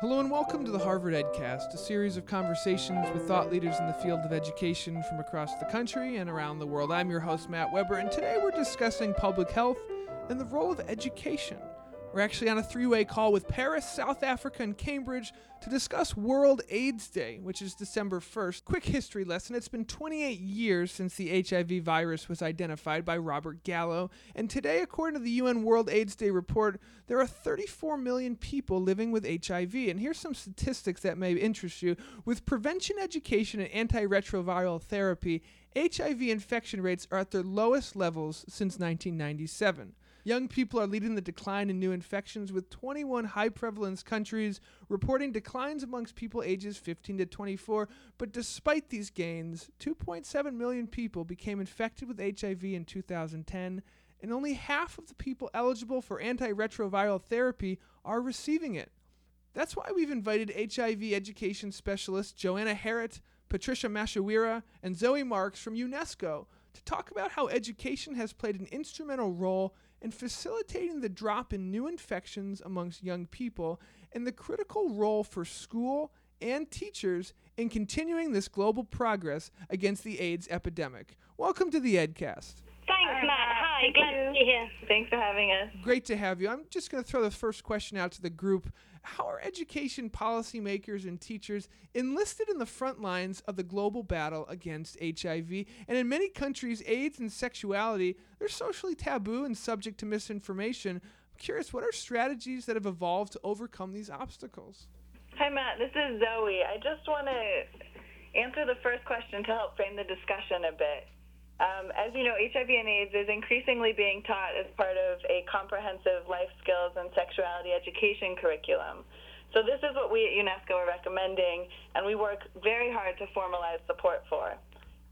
Hello and welcome to the Harvard EdCast, a series of conversations with thought leaders in the field of education from across the country and around the world. I'm your host, Matt Weber, and today we're discussing public health and the role of education. We're actually on a three way call with Paris, South Africa, and Cambridge to discuss World AIDS Day, which is December 1st. Quick history lesson it's been 28 years since the HIV virus was identified by Robert Gallo, and today, according to the UN World AIDS Day report, there are 34 million people living with HIV. And here's some statistics that may interest you. With prevention education and antiretroviral therapy, HIV infection rates are at their lowest levels since 1997. Young people are leading the decline in new infections, with 21 high prevalence countries reporting declines amongst people ages 15 to 24. But despite these gains, 2.7 million people became infected with HIV in 2010, and only half of the people eligible for antiretroviral therapy are receiving it. That's why we've invited HIV education specialists Joanna Herat, Patricia Machawira, and Zoe Marks from UNESCO to talk about how education has played an instrumental role in facilitating the drop in new infections amongst young people and the critical role for school and teachers in continuing this global progress against the AIDS epidemic. Welcome to the EdCast. Thanks, Matt. Hi, Thank glad to be here. Thanks for having us. Great to have you. I'm just going to throw the first question out to the group. How are education policymakers and teachers enlisted in the front lines of the global battle against HIV? And in many countries, AIDS and sexuality, they're socially taboo and subject to misinformation. I'm curious, what are strategies that have evolved to overcome these obstacles? Hi, Matt. This is Zoe. I just want to answer the first question to help frame the discussion a bit. Um, as you know, HIV and AIDS is increasingly being taught as part of a comprehensive life skills and sexuality education curriculum. So, this is what we at UNESCO are recommending, and we work very hard to formalize support for.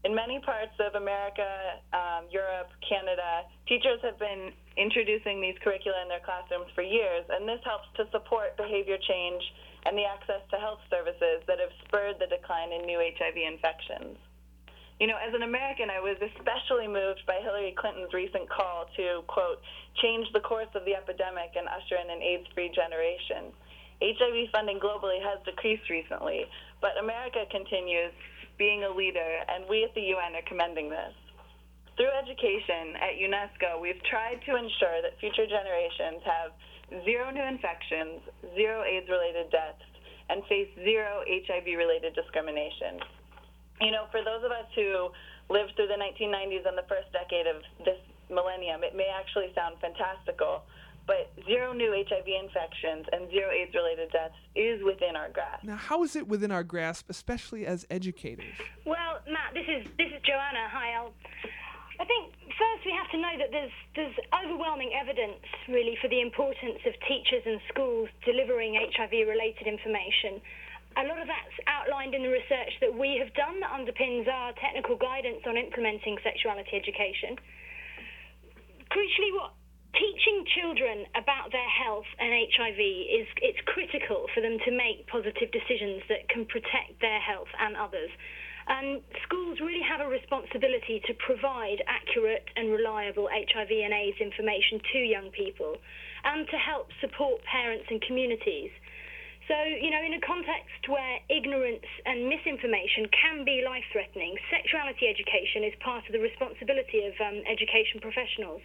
In many parts of America, um, Europe, Canada, teachers have been introducing these curricula in their classrooms for years, and this helps to support behavior change and the access to health services that have spurred the decline in new HIV infections. You know, as an American, I was especially moved by Hillary Clinton's recent call to, quote, change the course of the epidemic and usher in an AIDS free generation. HIV funding globally has decreased recently, but America continues being a leader, and we at the UN are commending this. Through education at UNESCO, we've tried to ensure that future generations have zero new infections, zero AIDS related deaths, and face zero HIV related discrimination you know, for those of us who lived through the 1990s and the first decade of this millennium, it may actually sound fantastical, but zero new HIV infections and zero AIDS related deaths is within our grasp. Now, how is it within our grasp, especially as educators? Well, Matt, this is this is Joanna. Hi, I'll. I think first we have to know that there's there's overwhelming evidence really for the importance of teachers and schools delivering HIV related information a lot of that's outlined in the research that we have done that underpins our technical guidance on implementing sexuality education. Crucially, what teaching children about their health and HIV is it's critical for them to make positive decisions that can protect their health and others. And schools really have a responsibility to provide accurate and reliable HIV and AIDS information to young people and to help support parents and communities. So, you know, in a context where ignorance and misinformation can be life threatening, sexuality education is part of the responsibility of um, education professionals.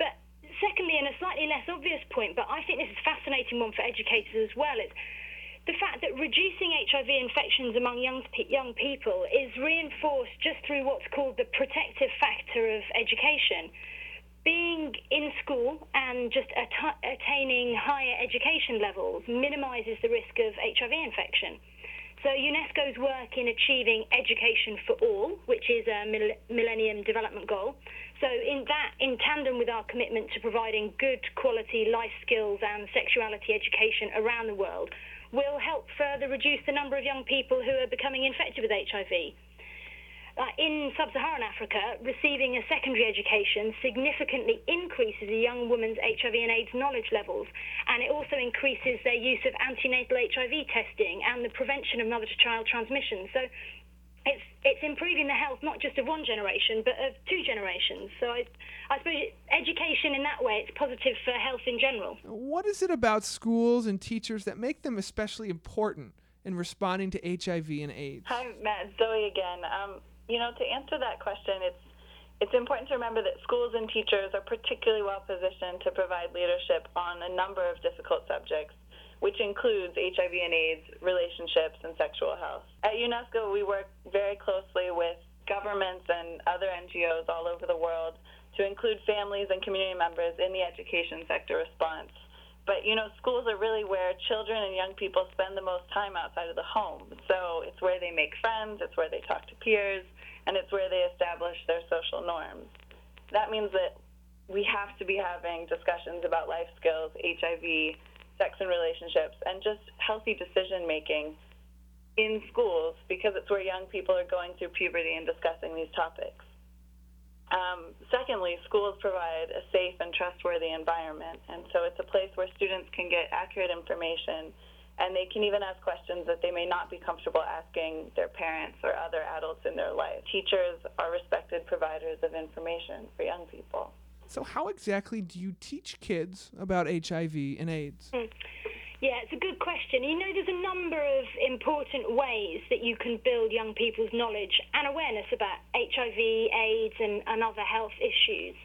But secondly, and a slightly less obvious point, but I think this is a fascinating one for educators as well, is the fact that reducing HIV infections among young, young people is reinforced just through what's called the protective factor of education being in school and just att- attaining higher education levels minimizes the risk of HIV infection. So UNESCO's work in achieving education for all, which is a Millennium Development Goal. So in that, in tandem with our commitment to providing good quality life skills and sexuality education around the world, will help further reduce the number of young people who are becoming infected with HIV uh, in sub Saharan Africa, receiving a secondary education significantly increases a young woman's HIV and AIDS knowledge levels, and it also increases their use of antenatal HIV testing and the prevention of mother to child transmission. So, it's it's improving the health not just of one generation but of two generations. So I I suppose education in that way it's positive for health in general. What is it about schools and teachers that make them especially important in responding to HIV and AIDS? Hi, Matt. Zoe again. Um, you know, to answer that question, it's it's important to remember that schools and teachers are particularly well positioned to provide leadership on a number of difficult subjects which includes HIV and AIDS, relationships, and sexual health. At UNESCO, we work very closely with governments and other NGOs all over the world to include families and community members in the education sector response. But you know, schools are really where children and young people spend the most time outside of the home. So it's where they make friends, it's where they talk to peers, and it's where they establish their social norms. That means that we have to be having discussions about life skills, HIV, sex and relationships, and just healthy decision making in schools because it's where young people are going through puberty and discussing these topics. Um, secondly, schools provide a safe and trustworthy environment, and so it's a place where students can get accurate information and they can even ask questions that they may not be comfortable asking their parents or other adults in their life. Teachers are respected providers of information for young people. So, how exactly do you teach kids about HIV and AIDS? Mm. Yeah, it's a good question. You know, there's a number of important ways that you can build young people's knowledge and awareness about HIV, AIDS, and, and other health issues.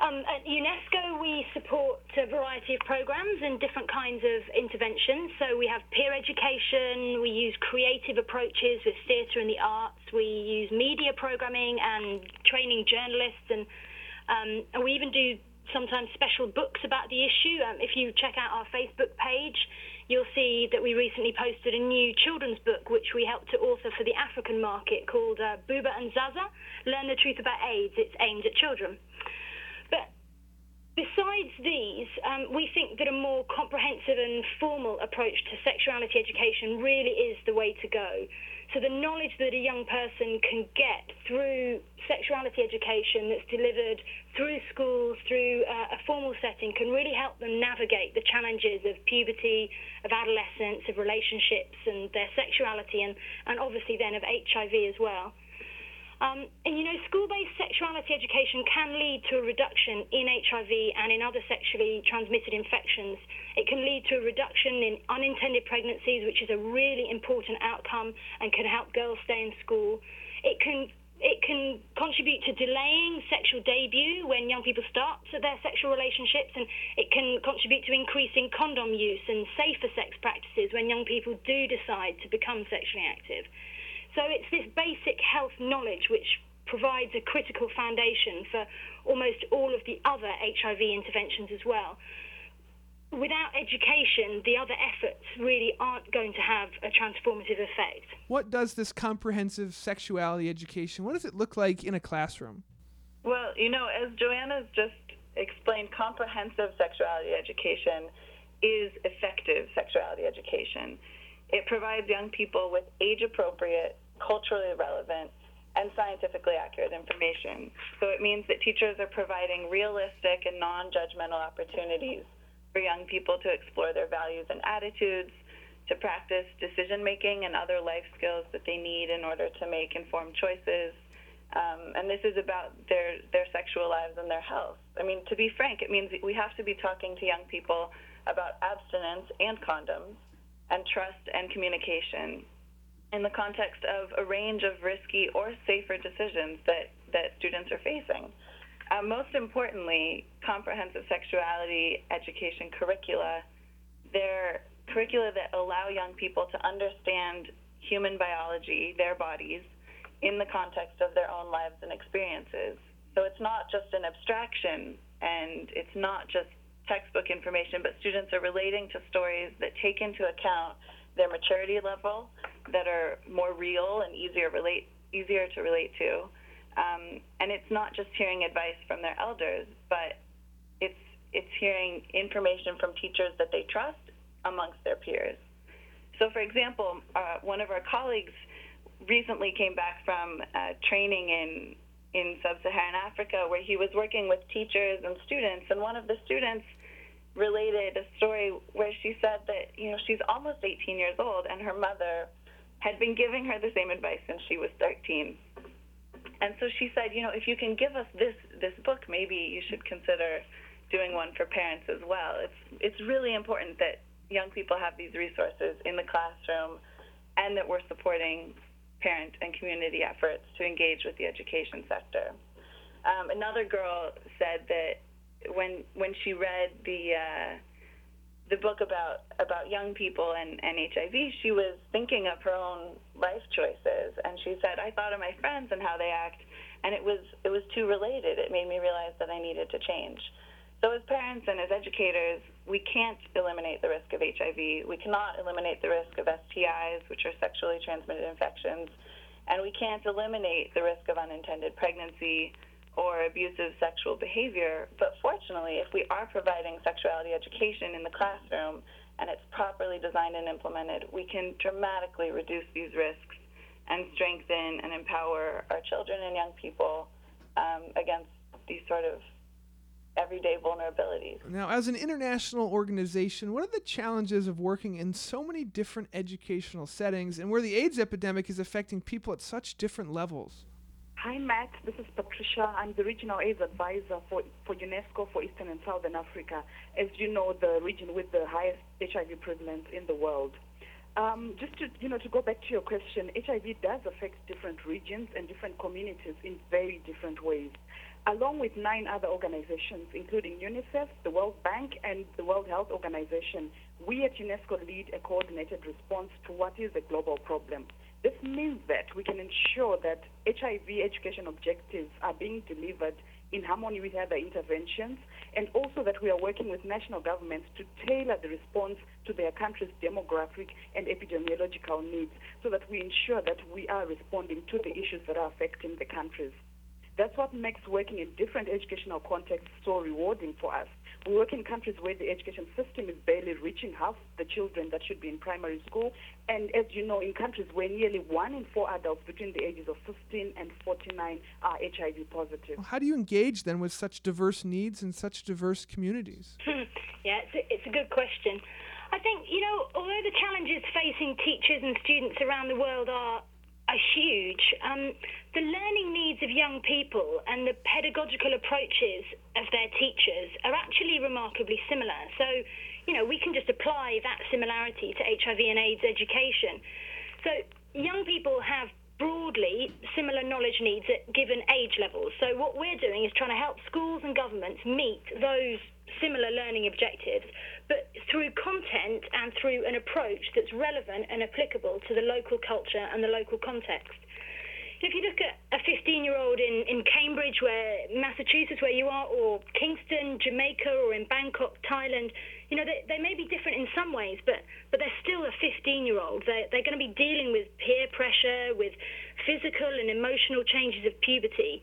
Um, at UNESCO, we support a variety of programs and different kinds of interventions. So we have peer education, we use creative approaches with theatre and the arts, we use media programming and training journalists and um, and we even do sometimes special books about the issue. Um, if you check out our Facebook page, you'll see that we recently posted a new children's book which we helped to author for the African market called uh, Buba and Zaza Learn the Truth About AIDS. It's aimed at children. But besides these, um, we think that a more comprehensive and formal approach to sexuality education really is the way to go. So the knowledge that a young person can get through sexuality education that's delivered through schools, through uh, a formal setting, can really help them navigate the challenges of puberty, of adolescence, of relationships and their sexuality, and, and obviously then of HIV as well. Um, and you know, school based sexuality education can lead to a reduction in HIV and in other sexually transmitted infections. It can lead to a reduction in unintended pregnancies, which is a really important outcome and can help girls stay in school. It can it can contribute to delaying sexual debut when young people start their sexual relationships, and it can contribute to increasing condom use and safer sex practices when young people do decide to become sexually active. So it's this basic health knowledge which provides a critical foundation for almost all of the other HIV interventions as well. Without education, the other efforts really aren't going to have a transformative effect. What does this comprehensive sexuality education, what does it look like in a classroom? Well, you know, as Joanna's just explained, comprehensive sexuality education is effective sexuality education. It provides young people with age appropriate, culturally relevant, and scientifically accurate information. So it means that teachers are providing realistic and non judgmental opportunities for young people to explore their values and attitudes, to practice decision making and other life skills that they need in order to make informed choices. Um, and this is about their, their sexual lives and their health. I mean, to be frank, it means we have to be talking to young people about abstinence and condoms and trust and communication in the context of a range of risky or safer decisions that, that students are facing. Uh, most importantly, comprehensive sexuality education curricula, they're curricula that allow young people to understand human biology, their bodies, in the context of their own lives and experiences. So it's not just an abstraction and it's not just textbook information, but students are relating to stories that take into account their maturity level, that are more real and easier relate easier to relate to. Um, and it's not just hearing advice from their elders, but it's it's hearing information from teachers that they trust amongst their peers. So, for example, uh, one of our colleagues recently came back from uh, training in in sub-Saharan Africa, where he was working with teachers and students, and one of the students related a story where she said that you know she's almost 18 years old and her mother had been giving her the same advice since she was 13. And so she said, you know, if you can give us this this book, maybe you should consider doing one for parents as well. It's it's really important that young people have these resources in the classroom and that we're supporting parent and community efforts to engage with the education sector. Um, another girl said that when when she read the uh, the book about about young people and, and HIV, she was thinking of her own life choices, and she said, "I thought of my friends and how they act, and it was it was too related. It made me realize that I needed to change." So, as parents and as educators, we can't eliminate the risk of HIV. We cannot eliminate the risk of STIs, which are sexually transmitted infections, and we can't eliminate the risk of unintended pregnancy or abusive sexual behavior. But fortunately, if we are providing sexuality education in the classroom and it's properly designed and implemented, we can dramatically reduce these risks and strengthen and empower our children and young people um, against these sort of everyday vulnerabilities. Now, as an international organization, what are the challenges of working in so many different educational settings and where the AIDS epidemic is affecting people at such different levels? Hi, Matt. This is Patricia. I'm the Regional AIDS Advisor for, for UNESCO for Eastern and Southern Africa. As you know, the region with the highest HIV prevalence in the world. Um, just to you know, to go back to your question, HIV does affect different regions and different communities in very different ways. Along with nine other organizations, including UNICEF, the World Bank, and the World Health Organization, we at UNESCO lead a coordinated response to what is a global problem. This means that we can ensure that HIV education objectives are being delivered in harmony with other interventions, and also that we are working with national governments to tailor the response to their country's demographic and epidemiological needs so that we ensure that we are responding to the issues that are affecting the countries. That's what makes working in different educational contexts so rewarding for us. We work in countries where the education system is barely reaching half the children that should be in primary school. And as you know, in countries where nearly one in four adults between the ages of 15 and 49 are HIV positive. How do you engage then with such diverse needs and such diverse communities? yeah, it's a, it's a good question. I think, you know, although the challenges facing teachers and students around the world are are huge. Um, the learning needs of young people and the pedagogical approaches of their teachers are actually remarkably similar. So, you know, we can just apply that similarity to HIV and AIDS education. So, young people have broadly similar knowledge needs at given age levels. So, what we're doing is trying to help schools and governments meet those similar learning objectives, but through content and through an approach that's relevant and applicable to the local culture and the local context. if you look at a 15 year old in, in Cambridge, where Massachusetts, where you are, or Kingston, Jamaica, or in Bangkok, Thailand, you know, they, they may be different in some ways, but, but they're still a 15 year old. They're, they're going to be dealing with peer pressure, with physical and emotional changes of puberty.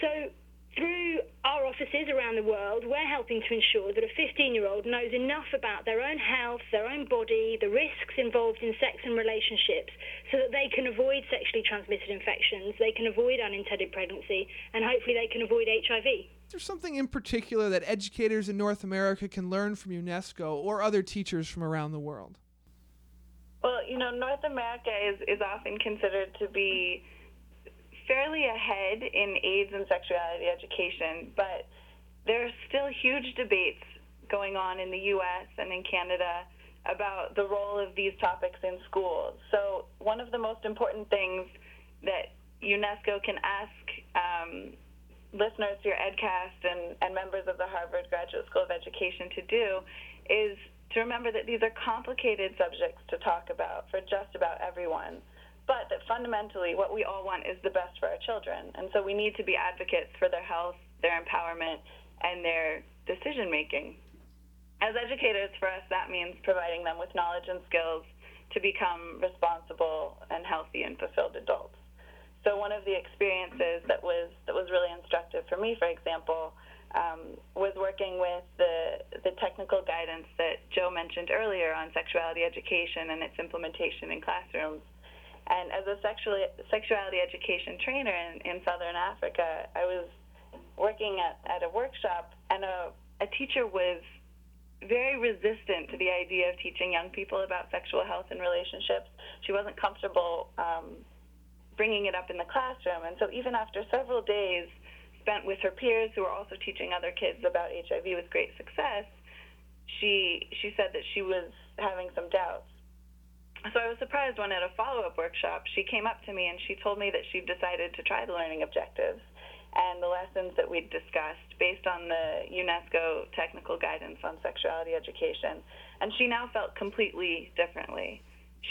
So through our offices around the world, we're helping to ensure that a 15 year old knows enough about their own health, their own body, the risks involved in sex and relationships, so that they can avoid sexually transmitted infections, they can avoid unintended pregnancy, and hopefully they can avoid HIV. Is there something in particular that educators in North America can learn from UNESCO or other teachers from around the world? Well, you know, North America is, is often considered to be fairly ahead in AIDS and sexuality education, but there are still huge debates going on in the U.S. and in Canada about the role of these topics in schools. So, one of the most important things that UNESCO can ask um, listeners to your EdCast and, and members of the Harvard Graduate School of Education to do is to remember that these are complicated subjects to talk about for just about everyone but that fundamentally what we all want is the best for our children. And so we need to be advocates for their health, their empowerment, and their decision making. As educators, for us, that means providing them with knowledge and skills to become responsible and healthy and fulfilled adults. So one of the experiences that was that was really instructive for me, for example, um, was working with the the technical guidance that Joe mentioned earlier on sexuality education and its implementation in classrooms. And as a sexually, sexuality education trainer in, in Southern Africa, I was working at, at a workshop, and a, a teacher was very resistant to the idea of teaching young people about sexual health and relationships. She wasn't comfortable um, bringing it up in the classroom. And so, even after several days spent with her peers who were also teaching other kids about HIV with great success, she, she said that she was having some doubts. So I was surprised when at a follow up workshop she came up to me and she told me that she'd decided to try the learning objectives and the lessons that we'd discussed based on the UNESCO technical guidance on sexuality education. And she now felt completely differently.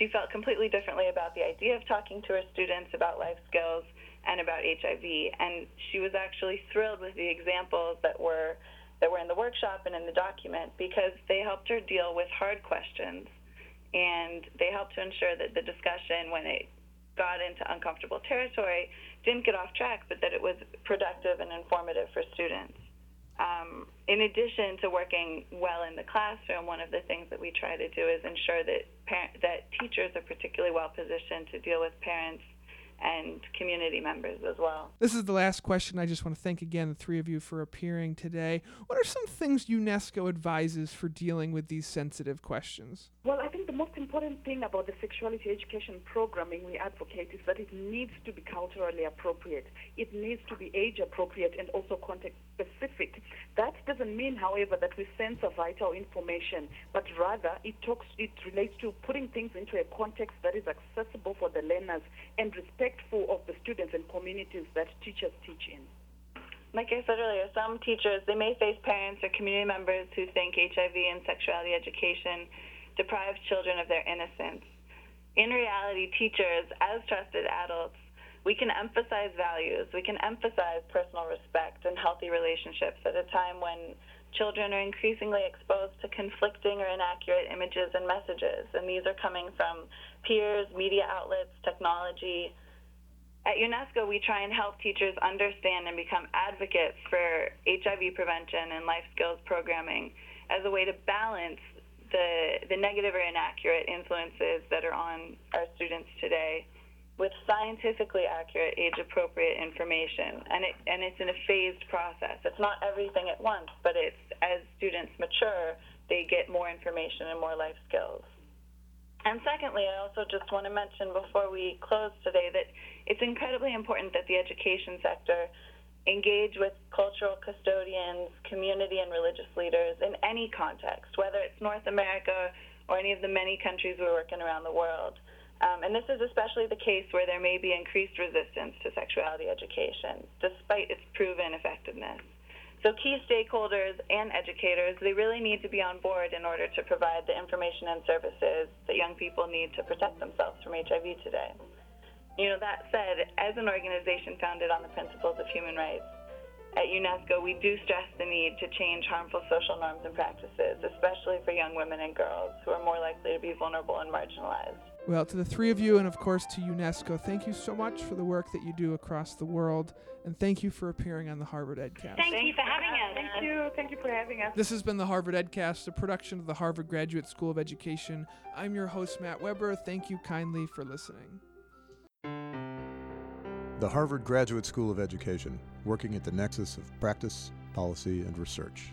She felt completely differently about the idea of talking to her students about life skills and about HIV. And she was actually thrilled with the examples that were that were in the workshop and in the document because they helped her deal with hard questions and they helped to ensure that the discussion when it got into uncomfortable territory didn't get off track, but that it was productive and informative for students. Um, in addition to working well in the classroom, one of the things that we try to do is ensure that parent, that teachers are particularly well positioned to deal with parents and community members as well. This is the last question. I just want to thank again the three of you for appearing today. What are some things UNESCO advises for dealing with these sensitive questions? Well, I think the most important thing about the sexuality education programming we advocate is that it needs to be culturally appropriate. It needs to be age appropriate and also context specific. That doesn't mean, however, that we censor vital information, but rather it talks it relates to putting things into a context that is accessible for the learners and respectful of the students and communities that teachers teach in. Like I said earlier, some teachers they may face parents or community members who think HIV and sexuality education deprives children of their innocence. In reality, teachers, as trusted adults, we can emphasize values, we can emphasize personal respect and healthy relationships at a time when children are increasingly exposed to conflicting or inaccurate images and messages. And these are coming from peers, media outlets, technology. At UNESCO, we try and help teachers understand and become advocates for HIV prevention and life skills programming as a way to balance the, the negative or inaccurate influences that are on our students today with scientifically accurate, age-appropriate information, and it and it's in a phased process. It's not everything at once, but it's as students mature, they get more information and more life skills. And secondly, I also just want to mention before we close today that it's incredibly important that the education sector engage with cultural custodians, community and religious leaders in any context, whether it's North America or any of the many countries we're working around the world. Um, and this is especially the case where there may be increased resistance to sexuality education, despite its proven effectiveness. So key stakeholders and educators, they really need to be on board in order to provide the information and services that young people need to protect themselves from HIV today. You know, that said, as an organization founded on the principles of human rights, at UNESCO, we do stress the need to change harmful social norms and practices, especially for young women and girls who are more likely to be vulnerable and marginalized. Well, to the three of you, and of course to UNESCO, thank you so much for the work that you do across the world, and thank you for appearing on the Harvard EdCast. Thank you for having us. Thank you. Thank you for having us. This has been the Harvard EdCast, a production of the Harvard Graduate School of Education. I'm your host, Matt Weber. Thank you kindly for listening. The Harvard Graduate School of Education, working at the nexus of practice, policy, and research.